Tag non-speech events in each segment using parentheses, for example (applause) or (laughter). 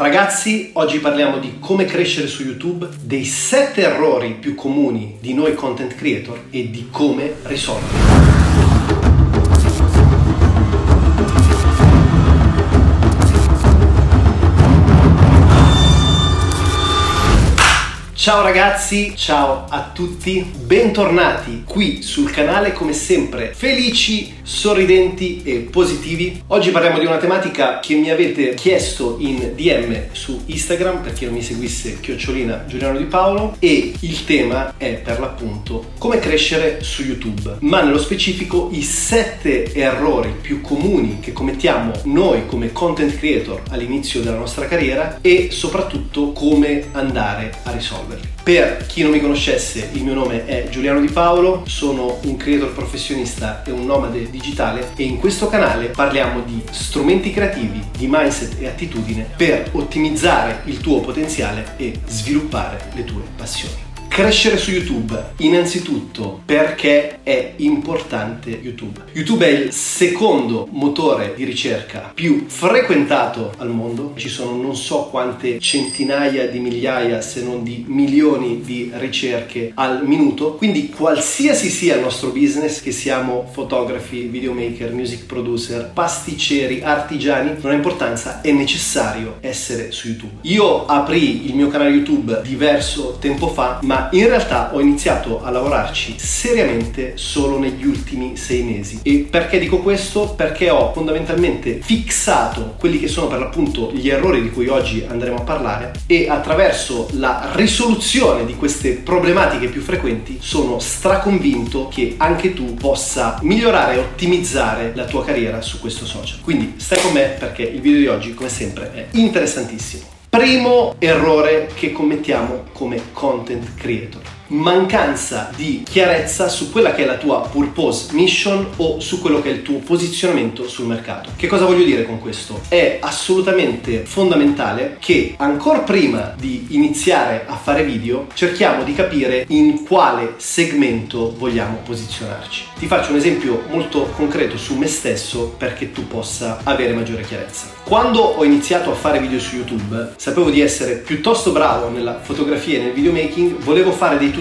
Ragazzi, oggi parliamo di come crescere su YouTube, dei 7 errori più comuni di noi content creator e di come risolverli. Ciao ragazzi, ciao a tutti, bentornati qui sul canale come sempre, felici, sorridenti e positivi. Oggi parliamo di una tematica che mi avete chiesto in DM su Instagram per chi non mi seguisse chiocciolina Giuliano Di Paolo e il tema è per l'appunto come crescere su YouTube, ma nello specifico i 7 errori più comuni che commettiamo noi come content creator all'inizio della nostra carriera e soprattutto come andare a risolverli risolverli. Per chi non mi conoscesse, il mio nome è Giuliano Di Paolo, sono un creator professionista e un nomade digitale e in questo canale parliamo di strumenti creativi, di mindset e attitudine per ottimizzare il tuo potenziale e sviluppare le tue passioni. Crescere su YouTube, innanzitutto perché è importante YouTube. YouTube è il secondo motore di ricerca più frequentato al mondo, ci sono non so quante centinaia di migliaia se non di milioni di ricerche al minuto, quindi qualsiasi sia il nostro business, che siamo fotografi, videomaker, music producer, pasticceri, artigiani, non ha importanza, è necessario essere su YouTube. Io aprì il mio canale YouTube diverso tempo fa, ma in realtà ho iniziato a lavorarci seriamente solo negli ultimi sei mesi. E perché dico questo? Perché ho fondamentalmente fissato quelli che sono per l'appunto gli errori di cui oggi andremo a parlare e attraverso la risoluzione di queste problematiche più frequenti sono straconvinto che anche tu possa migliorare e ottimizzare la tua carriera su questo social. Quindi stai con me perché il video di oggi come sempre è interessantissimo. Primo errore che commettiamo come content creator mancanza di chiarezza su quella che è la tua purpose mission o su quello che è il tuo posizionamento sul mercato. Che cosa voglio dire con questo? È assolutamente fondamentale che ancora prima di iniziare a fare video cerchiamo di capire in quale segmento vogliamo posizionarci. Ti faccio un esempio molto concreto su me stesso perché tu possa avere maggiore chiarezza. Quando ho iniziato a fare video su YouTube, sapevo di essere piuttosto bravo nella fotografia e nel videomaking, volevo fare dei tutorial,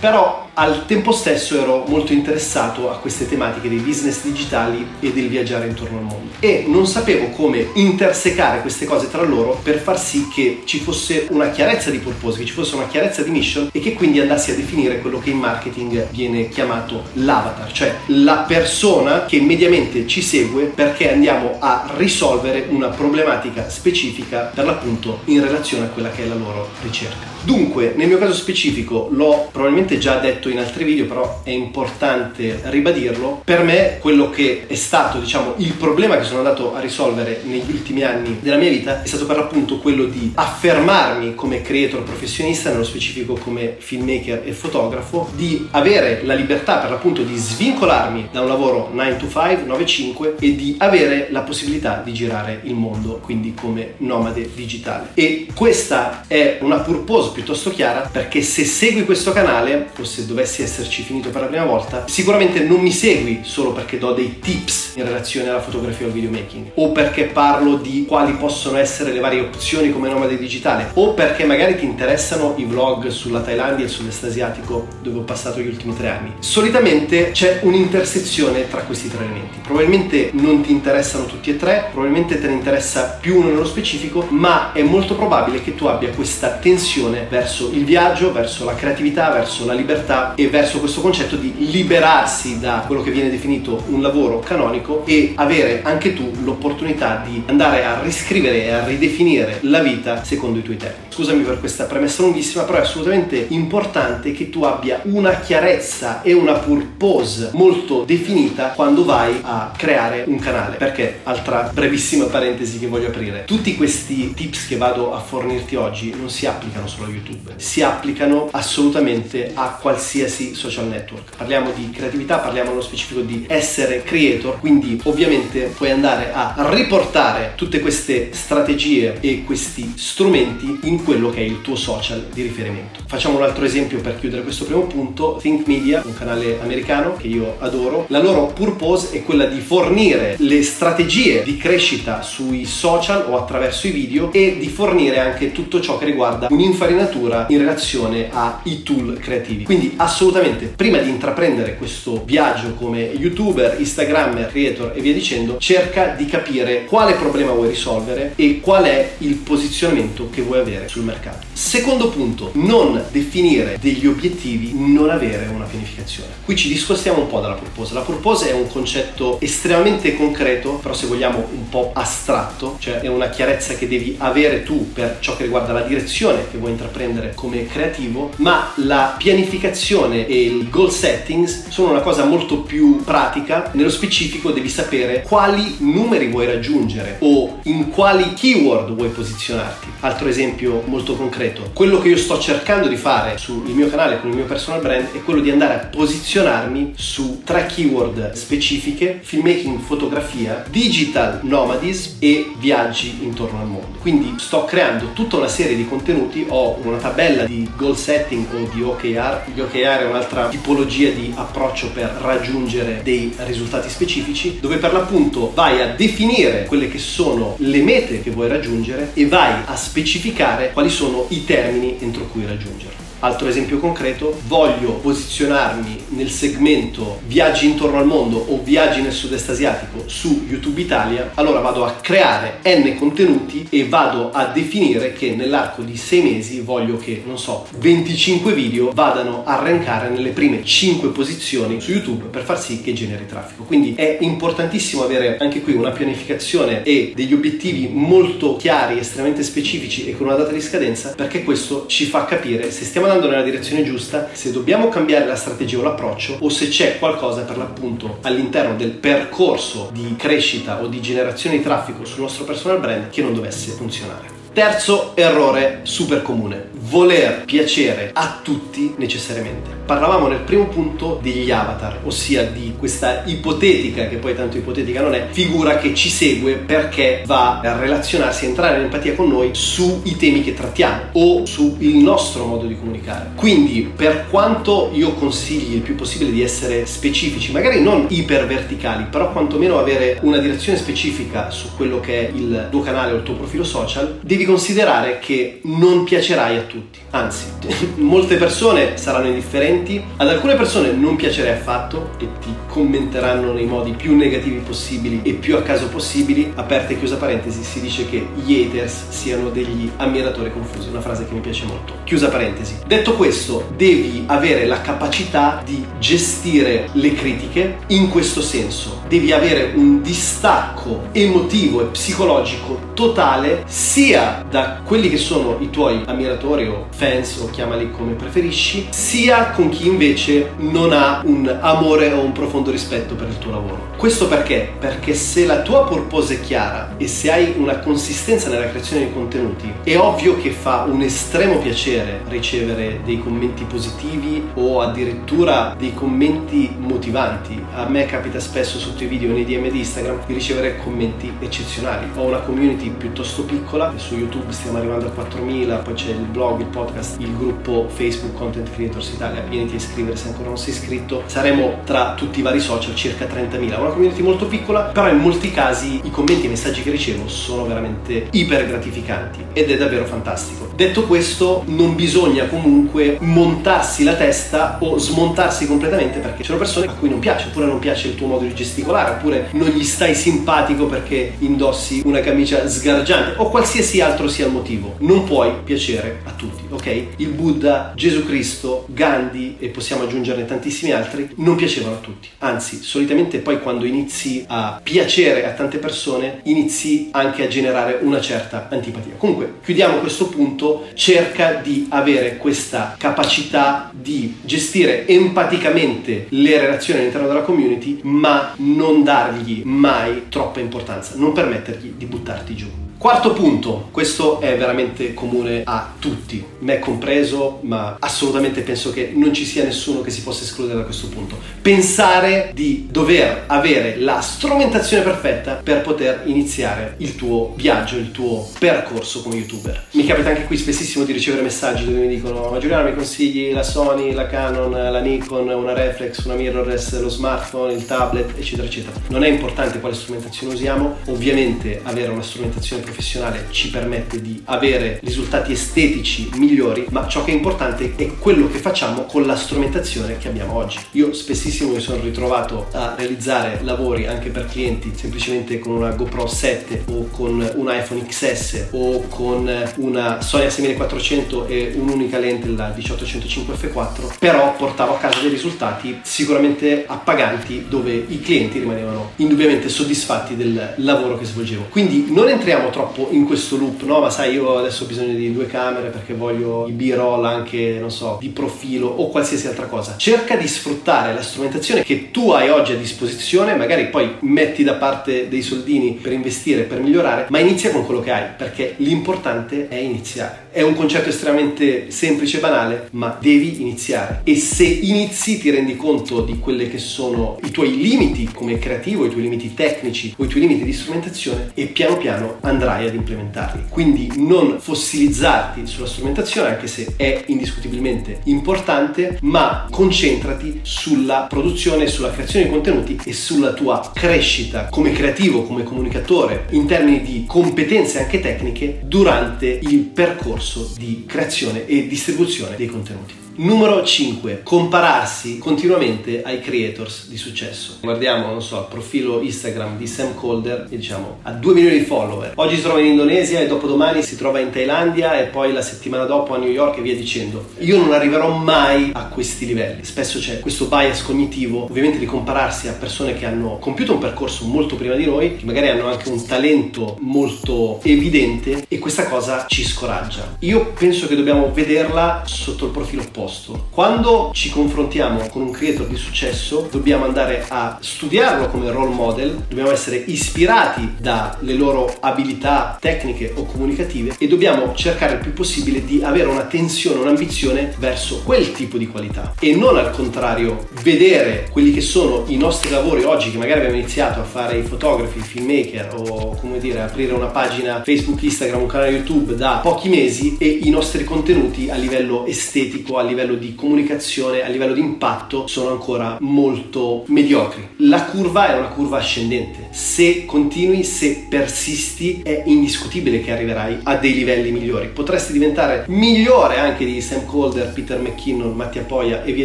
però al tempo stesso ero molto interessato a queste tematiche dei business digitali e del viaggiare intorno al mondo e non sapevo come intersecare queste cose tra loro per far sì che ci fosse una chiarezza di purpose, che ci fosse una chiarezza di mission e che quindi andassi a definire quello che in marketing viene chiamato l'avatar, cioè la persona che mediamente ci segue perché andiamo a risolvere una problematica specifica per l'appunto in relazione a quella che è la loro ricerca. Dunque, nel mio caso specifico l'ho probabilmente già detto detto in altri video, però è importante ribadirlo. Per me quello che è stato, diciamo, il problema che sono andato a risolvere negli ultimi anni della mia vita è stato per l'appunto quello di affermarmi come creator professionista, nello specifico come filmmaker e fotografo, di avere la libertà per l'appunto di svincolarmi da un lavoro 9 to 5, 9-5 e di avere la possibilità di girare il mondo, quindi come nomade digitale. E questa è una purpose piuttosto chiara perché se segui questo canale o se dovessi dovessi esserci finito per la prima volta, sicuramente non mi segui solo perché do dei tips in relazione alla fotografia o al videomaking, o perché parlo di quali possono essere le varie opzioni come nomade digitale, o perché magari ti interessano i vlog sulla Thailandia e sul sud-est asiatico dove ho passato gli ultimi tre anni. Solitamente c'è un'intersezione tra questi tre elementi. Probabilmente non ti interessano tutti e tre, probabilmente te ne interessa più uno nello specifico, ma è molto probabile che tu abbia questa tensione verso il viaggio, verso la creatività, verso la libertà e verso questo concetto di liberarsi da quello che viene definito un lavoro canonico e avere anche tu l'opportunità di andare a riscrivere e a ridefinire la vita secondo i tuoi termini. Scusami per questa premessa lunghissima, però è assolutamente importante che tu abbia una chiarezza e una purpose molto definita quando vai a creare un canale. Perché, altra brevissima parentesi che voglio aprire, tutti questi tips che vado a fornirti oggi non si applicano solo a YouTube, si applicano assolutamente a qualsiasi social network. Parliamo di creatività, parliamo nello specifico di essere creator, quindi ovviamente puoi andare a riportare tutte queste strategie e questi strumenti in quello che è il tuo social di riferimento. Facciamo un altro esempio per chiudere questo primo punto. Think Media, un canale americano che io adoro, la loro purpose è quella di fornire le strategie di crescita sui social o attraverso i video e di fornire anche tutto ciò che riguarda un'infarinatura in relazione ai tool creativi. Quindi assolutamente prima di intraprendere questo viaggio come youtuber, instagrammer, creator e via dicendo, cerca di capire quale problema vuoi risolvere e qual è il posizionamento che vuoi avere sul mercato. Secondo punto, non definire degli obiettivi, non avere una pianificazione. Qui ci discostiamo un po' dalla purpose. La purpose è un concetto estremamente concreto, però se vogliamo un po' astratto, cioè è una chiarezza che devi avere tu per ciò che riguarda la direzione che vuoi intraprendere come creativo, ma la pianificazione e il goal settings sono una cosa molto più pratica. Nello specifico devi sapere quali numeri vuoi raggiungere o in quali keyword vuoi posizionarti. Altro esempio molto concreto, quello che io sto cercando di fare sul mio canale con il mio personal brand è quello di andare a posizionarmi su tre keyword specifiche, filmmaking, fotografia, digital nomadism e viaggi intorno al mondo. Quindi sto creando tutta una serie di contenuti, ho una tabella di goal setting o di OKR. Gli OKR è un'altra tipologia di approccio per raggiungere dei risultati specifici, dove per l'appunto vai a definire quelle che sono le mete che vuoi raggiungere e vai a specificare quali sono i termini entro cui raggiungerlo. Altro esempio concreto, voglio posizionarmi nel segmento viaggi intorno al mondo o viaggi nel sud-est asiatico su YouTube Italia, allora vado a creare n contenuti e vado a definire che nell'arco di 6 mesi voglio che, non so, 25 video vadano a rankare nelle prime 5 posizioni su YouTube per far sì che generi traffico. Quindi è importantissimo avere anche qui una pianificazione e degli obiettivi molto chiari, estremamente specifici e con una data di scadenza perché questo ci fa capire se stiamo andando nella direzione giusta, se dobbiamo cambiare la strategia o l'approccio o se c'è qualcosa per l'appunto all'interno del percorso di crescita o di generazione di traffico sul nostro personal brand che non dovesse funzionare. Terzo errore super comune, voler piacere a tutti necessariamente. Parlavamo nel primo punto degli avatar, ossia di questa ipotetica, che poi tanto ipotetica non è, figura che ci segue perché va a relazionarsi, a entrare in empatia con noi sui temi che trattiamo o sul nostro modo di comunicare. Quindi, per quanto io consigli il più possibile di essere specifici, magari non iperverticali, però quantomeno avere una direzione specifica su quello che è il tuo canale o il tuo profilo social, devi considerare che non piacerai a tutti. Anzi, (laughs) molte persone saranno indifferenti, ad alcune persone non piacerai affatto e ti commenteranno nei modi più negativi possibili e più a caso possibili. Aperta e chiusa parentesi, si dice che gli haters siano degli ammiratori confusi, una frase che mi piace molto. Chiusa parentesi. Detto questo, devi avere la capacità di gestire le critiche in questo senso. Devi avere un distacco emotivo e psicologico totale sia da quelli che sono i tuoi ammiratori o fans o chiamali come preferisci, sia con chi invece non ha un amore o un profondo rispetto per il tuo lavoro. Questo perché? Perché se la tua purpose è chiara e se hai una consistenza nella creazione di contenuti, è ovvio che fa un estremo piacere ricevere dei commenti positivi o addirittura dei commenti motivanti. A me capita spesso sotto i video nei DM di Instagram di ricevere commenti eccezionali. Ho una community piuttosto piccola, su YouTube stiamo arrivando a 4000, poi c'è il blog, il podcast, il gruppo Facebook Content Creators Italia, vieniti a iscrivere se ancora non sei iscritto. Saremo tra tutti i vari social circa 30.000, una community molto piccola, però in molti casi i commenti e i messaggi che ricevo sono veramente iper gratificanti ed è davvero fantastico. Detto questo, non bisogna comunque montarsi la testa o smontarsi completamente perché ci sono persone a cui non piace, oppure non piace il tuo modo di gesticolare, oppure non gli stai simpatico perché indossi una camicia sgargiante o qualsiasi altro sia il motivo. Non puoi piacere a tutti, ok? Il Buddha, Gesù Cristo, Gandhi e possiamo aggiungerne tantissimi altri non piacevano a tutti. Anzi, solitamente poi quando inizi a piacere a tante persone, inizi anche a generare una certa antipatia. Comunque, chiudiamo questo punto, cerca di avere questa capacità di gestire empaticamente le relazioni all'interno della community, ma non dargli mai troppa importanza, non permettergli di buttarti giù. Quarto punto, questo è veramente comune a tutti, me compreso, ma assolutamente penso che non ci sia nessuno che si possa escludere da questo punto. Pensare di dover avere la strumentazione perfetta per poter iniziare il tuo viaggio, il tuo percorso come youtuber. Mi capita anche qui spessissimo di ricevere messaggi dove mi dicono ma Giuliano mi consigli la Sony, la Canon, la Nikon, una Reflex, una mirrorless, lo smartphone, il tablet, eccetera, eccetera. Non è importante quale strumentazione usiamo, ovviamente avere una strumentazione professionale ci permette di avere risultati estetici migliori, ma ciò che è importante è quello che facciamo con la strumentazione che abbiamo oggi. Io spessissimo mi sono ritrovato a realizzare lavori anche per clienti semplicemente con una GoPro 7 o con un iPhone XS o con una Sony A6400 e un'unica lente la 1805 f4, però portavo a casa dei risultati sicuramente appaganti dove i clienti rimanevano indubbiamente soddisfatti del lavoro che svolgevo. Quindi non entriamo troppo in questo loop, no? Ma sai, io adesso ho bisogno di due camere perché voglio i B-roll anche, non so, di profilo o qualsiasi altra cosa. Cerca di sfruttare la strumentazione che tu hai oggi a disposizione, magari poi metti da parte dei soldini per investire, per migliorare, ma inizia con quello che hai, perché l'importante è iniziare. È un concetto estremamente semplice e banale, ma devi iniziare. E se inizi ti rendi conto di quelli che sono i tuoi limiti come creativo, i tuoi limiti tecnici o i tuoi limiti di strumentazione e piano piano andrai ad implementarli. Quindi non fossilizzarti sulla strumentazione, anche se è indiscutibilmente importante, ma concentrati sulla produzione, sulla creazione di contenuti e sulla tua crescita come creativo, come comunicatore in termini di competenze anche tecniche durante il percorso percorso di creazione e distribuzione dei contenuti. Numero 5. Compararsi continuamente ai creators di successo. Guardiamo, non so, il profilo Instagram di Sam Calder e diciamo ha 2 milioni di follower. Oggi si trova in Indonesia e dopodomani si trova in Thailandia e poi la settimana dopo a New York e via dicendo. Io non arriverò mai a questi livelli. Spesso c'è questo bias cognitivo, ovviamente di compararsi a persone che hanno compiuto un percorso molto prima di noi, che magari hanno anche un talento molto evidente e questa cosa ci scoraggia. Io penso che dobbiamo vederla sotto il profilo opposto opposto. Quando ci confrontiamo con un creator di successo, dobbiamo andare a studiarlo come role model, dobbiamo essere ispirati dalle loro abilità tecniche o comunicative e dobbiamo cercare il più possibile di avere una tensione, un'ambizione verso quel tipo di qualità e non al contrario vedere quelli che sono i nostri lavori oggi che magari abbiamo iniziato a fare i fotografi, i filmmaker o come dire aprire una pagina Facebook, Instagram, un canale YouTube da pochi mesi e i nostri contenuti a livello estetico, a livello livello di comunicazione, a livello di impatto sono ancora molto mediocri. La curva è una curva ascendente. Se continui, se persisti, è indiscutibile che arriverai a dei livelli migliori. Potresti diventare migliore anche di Sam Calder, Peter McKinnon, Mattia Poia e via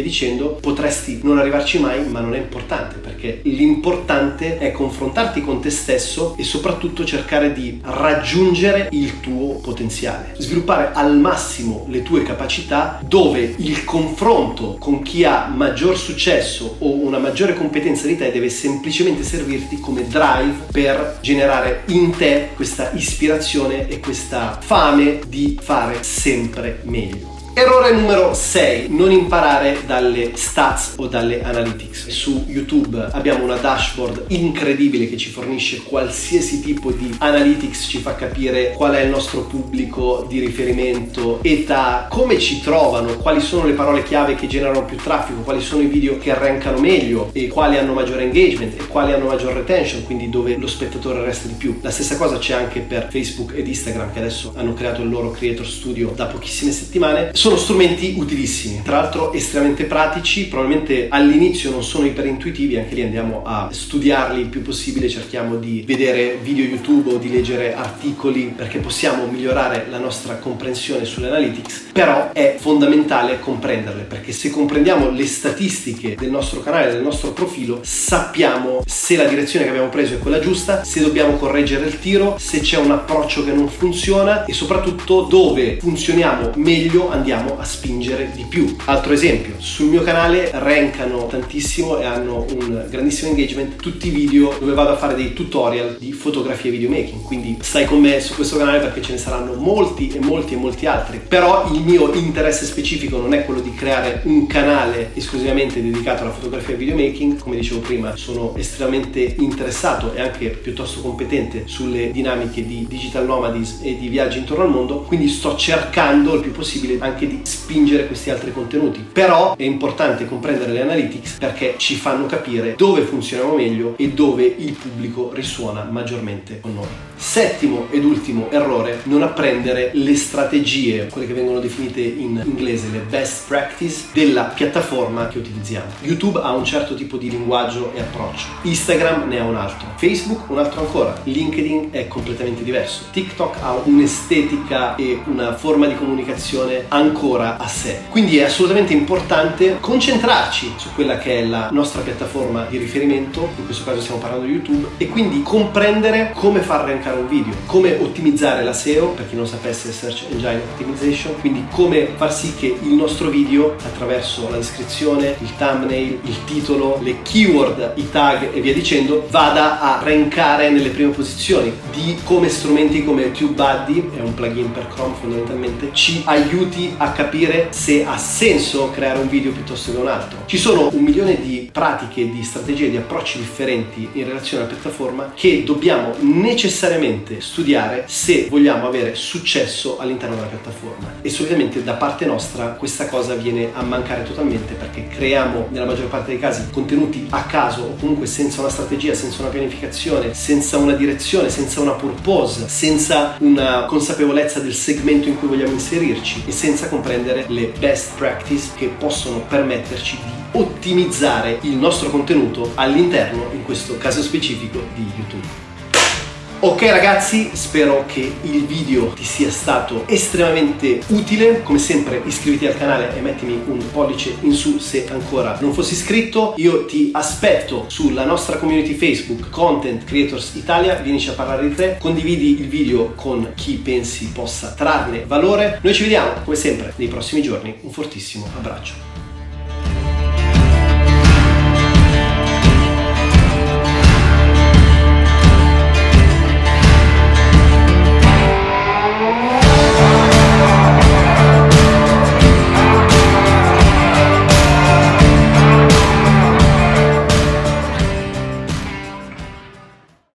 dicendo. Potresti non arrivarci mai, ma non è importante perché l'importante è confrontarti con te stesso e soprattutto cercare di raggiungere il tuo potenziale. Sviluppare al massimo le tue capacità dove il confronto con chi ha maggior successo o una maggiore competenza di te deve semplicemente servirti come drive per generare in te questa ispirazione e questa fame di fare sempre meglio. Errore numero 6, non imparare dalle stats o dalle analytics. Su YouTube abbiamo una dashboard incredibile che ci fornisce qualsiasi tipo di analytics, ci fa capire qual è il nostro pubblico di riferimento, età, come ci trovano, quali sono le parole chiave che generano più traffico, quali sono i video che arrancano meglio e quali hanno maggiore engagement e quali hanno maggior retention, quindi dove lo spettatore resta di più. La stessa cosa c'è anche per Facebook ed Instagram che adesso hanno creato il loro Creator Studio da pochissime settimane sono strumenti utilissimi, tra l'altro estremamente pratici, probabilmente all'inizio non sono iperintuitivi, anche lì andiamo a studiarli il più possibile, cerchiamo di vedere video YouTube o di leggere articoli perché possiamo migliorare la nostra comprensione sulle analytics, però è fondamentale comprenderle perché se comprendiamo le statistiche del nostro canale, del nostro profilo, sappiamo se la direzione che abbiamo preso è quella giusta, se dobbiamo correggere il tiro, se c'è un approccio che non funziona e soprattutto dove funzioniamo meglio andiamo andiamo a spingere di più. Altro esempio, sul mio canale rankano tantissimo e hanno un grandissimo engagement tutti i video dove vado a fare dei tutorial di fotografia e videomaking, quindi stai con me su questo canale perché ce ne saranno molti e molti e molti altri, però il mio interesse specifico non è quello di creare un canale esclusivamente dedicato alla fotografia e videomaking, come dicevo prima sono estremamente interessato e anche piuttosto competente sulle dinamiche di digital nomadis e di viaggi intorno al mondo, quindi sto cercando il più possibile anche di spingere questi altri contenuti. Però è importante comprendere le analytics perché ci fanno capire dove funzioniamo meglio e dove il pubblico risuona maggiormente con noi. Settimo ed ultimo errore, non apprendere le strategie, quelle che vengono definite in inglese le best practice della piattaforma che utilizziamo. YouTube ha un certo tipo di linguaggio e approccio, Instagram ne ha un altro, Facebook un altro ancora, LinkedIn è completamente diverso, TikTok ha un'estetica e una forma di comunicazione ancora a sé. Quindi è assolutamente importante concentrarci su quella che è la nostra piattaforma di riferimento, in questo caso stiamo parlando di YouTube, e quindi comprendere come far rankare un video, come ottimizzare la SEO, per chi non sapesse Search Engine Optimization, quindi come far sì che il nostro video attraverso la descrizione, il thumbnail, il titolo, le keyword, i tag e via dicendo, vada a rankare nelle prime posizioni di come strumenti come TubeBuddy, è un plugin per Chrome fondamentalmente, ci aiuti a capire se ha senso creare un video piuttosto che un altro. Ci sono un milione di pratiche, di strategie, di approcci differenti in relazione alla piattaforma che dobbiamo necessariamente studiare se vogliamo avere successo all'interno della piattaforma. E solitamente da parte nostra questa cosa viene a mancare totalmente perché creiamo nella maggior parte dei casi contenuti a caso o comunque senza una strategia, senza una pianificazione, senza una direzione, senza una purpose, senza una consapevolezza del segmento in cui vogliamo inserirci e senza comprendere le best practice che possono permetterci di ottimizzare il nostro contenuto all'interno, in questo caso specifico, di YouTube. Ok ragazzi, spero che il video ti sia stato estremamente utile. Come sempre iscriviti al canale e mettimi un pollice in su se ancora non fossi iscritto. Io ti aspetto sulla nostra community Facebook Content Creators Italia, vienici a parlare di te, condividi il video con chi pensi possa trarne valore. Noi ci vediamo come sempre nei prossimi giorni. Un fortissimo abbraccio.